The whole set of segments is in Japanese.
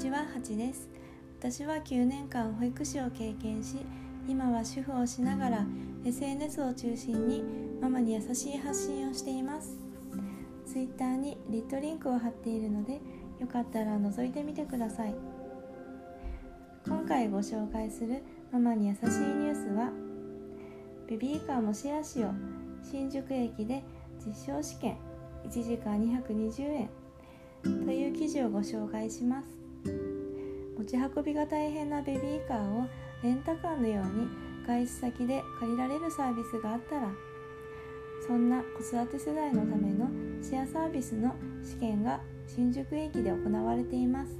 ちはハチです。私は9年間保育士を経験し今は主婦をしながら SNS を中心にママに優しい発信をしています。Twitter にリットリンクを貼っているのでよかったら覗いてみてください。今回ご紹介するママに優しいニュースはベビーカーもシェアしよう新宿駅で実証試験1時間220円という記事をご紹介します。持ち運びが大変なベビーカーをレンタカーのように外出先で借りられるサービスがあったらそんな子育て世代のためのシェアサービスの試験が新宿駅で行われています。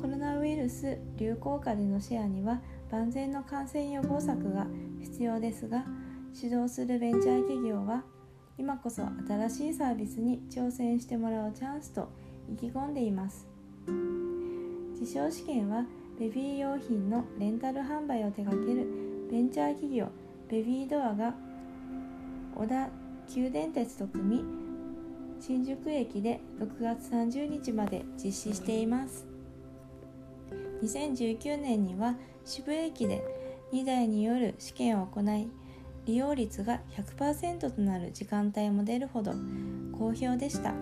コロナウイルス流行下でのシェアには万全の感染予防策が必要ですが指導するベンチャー企業は今こそ新しいサービスに挑戦してもらうチャンスと意気込んでいます。実証試験はベビー用品のレンタル販売を手掛けるベンチャー企業ベビードアが小田急電鉄と組み新宿駅で6月30日まで実施しています。2019年には渋谷駅で2台による試験を行い利用率が100%となる時間帯も出るほど好評でした。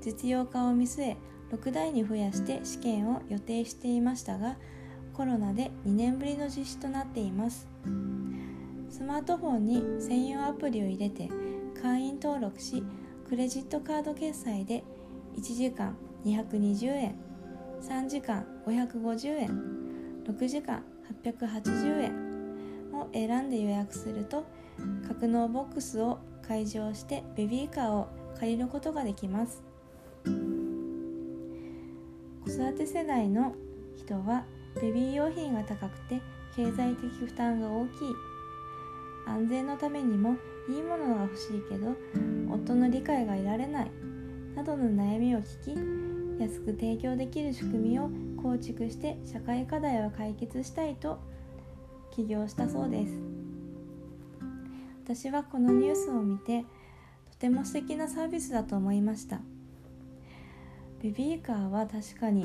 実用化を見据え6台に増やして試験を予定していましたがコロナで2年ぶりの実施となっています。スマートフォンに専用アプリを入れて会員登録しクレジットカード決済で1時間220円3時間550円6時間880円を選んで予約すると格納ボックスを開錠してベビーカーを借りることができます。子育て世代の人はベビー用品が高くて経済的負担が大きい安全のためにもいいものが欲しいけど夫の理解が得られないなどの悩みを聞き安く提供できる仕組みを構築して社会課題を解決したいと起業したそうです。私はこのニュースを見てとても素敵なサービスだと思いました。ベビーカーは確かに、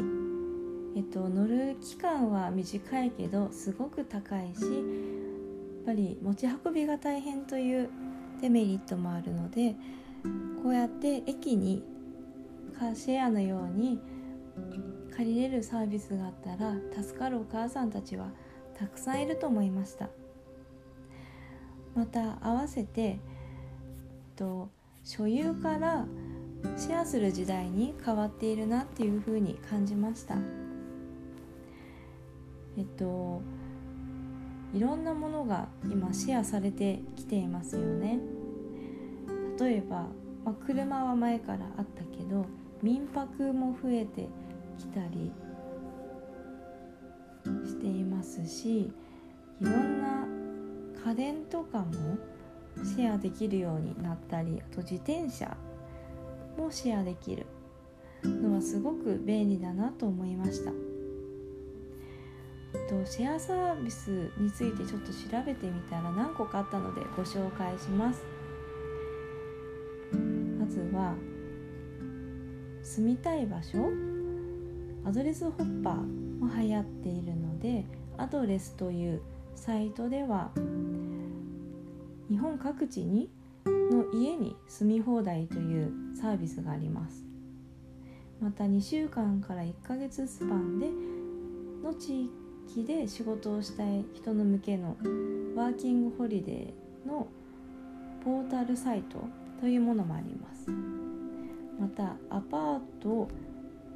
えっと、乗る期間は短いけどすごく高いしやっぱり持ち運びが大変というデメリットもあるのでこうやって駅にカーシェアのように借りれるサービスがあったら助かるお母さんたちはたくさんいると思いました。また合わせてと所有からシェアする時代に変わっているなっていうふうに感じました。えっといろんなものが今シェアされてきていますよね。例えば、まあ、車は前からあったけど民泊も増えてきたりしていますしいろんな家電とかもシェアできるようになったりあと自転車もシェアできるのはすごく便利だなと思いました。とシェアサービスについてちょっと調べてみたら何個かあったのでご紹介します。まずは住みたい場所アドレスホッパーも流行っているのでアドレスというサイトでは日本各地に家に住み放題というサービスがあります。また2週間から1ヶ月スパンでの地域で仕事をしたい人の向けのワーキングホリデーのポータルサイトというものもあります。またアパート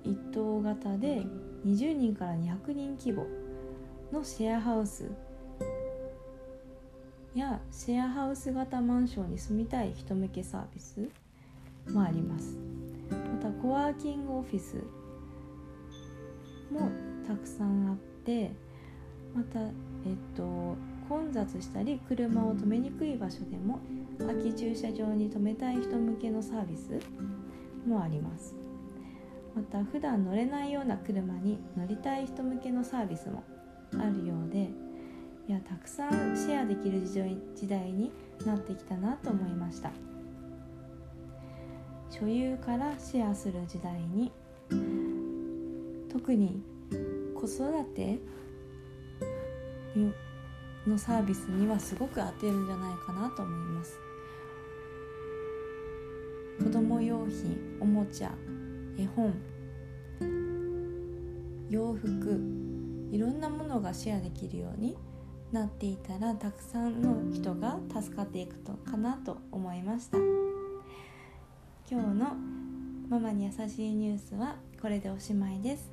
一棟型で20人から200人規模のシェアハウスやシェアハウス型マンションに住みたい人向けサービスもあります。またコワーキングオフィスもたくさんあってまたえっと混雑したり車を止めにくい場所でも空き駐車場に止めたい人向けのサービスもあります。また普段乗れないような車に乗りたい人向けのサービスもあるようでいやたくさんシェアできる時代になってきたなと思いました。所有からシェアする時代に特に子育てのサービスにはすごく合ってるんじゃないかなと思います。子供用品おもちゃ絵本洋服いろんなものがシェアできるようになっていたらたくさんの人が助かっていくとかなと思いました。今日のママに優しいニュースはこれでおしまいです。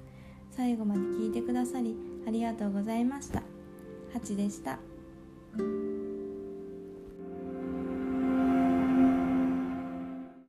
最後まで聞いてくださりありがとうございました。ハチでした。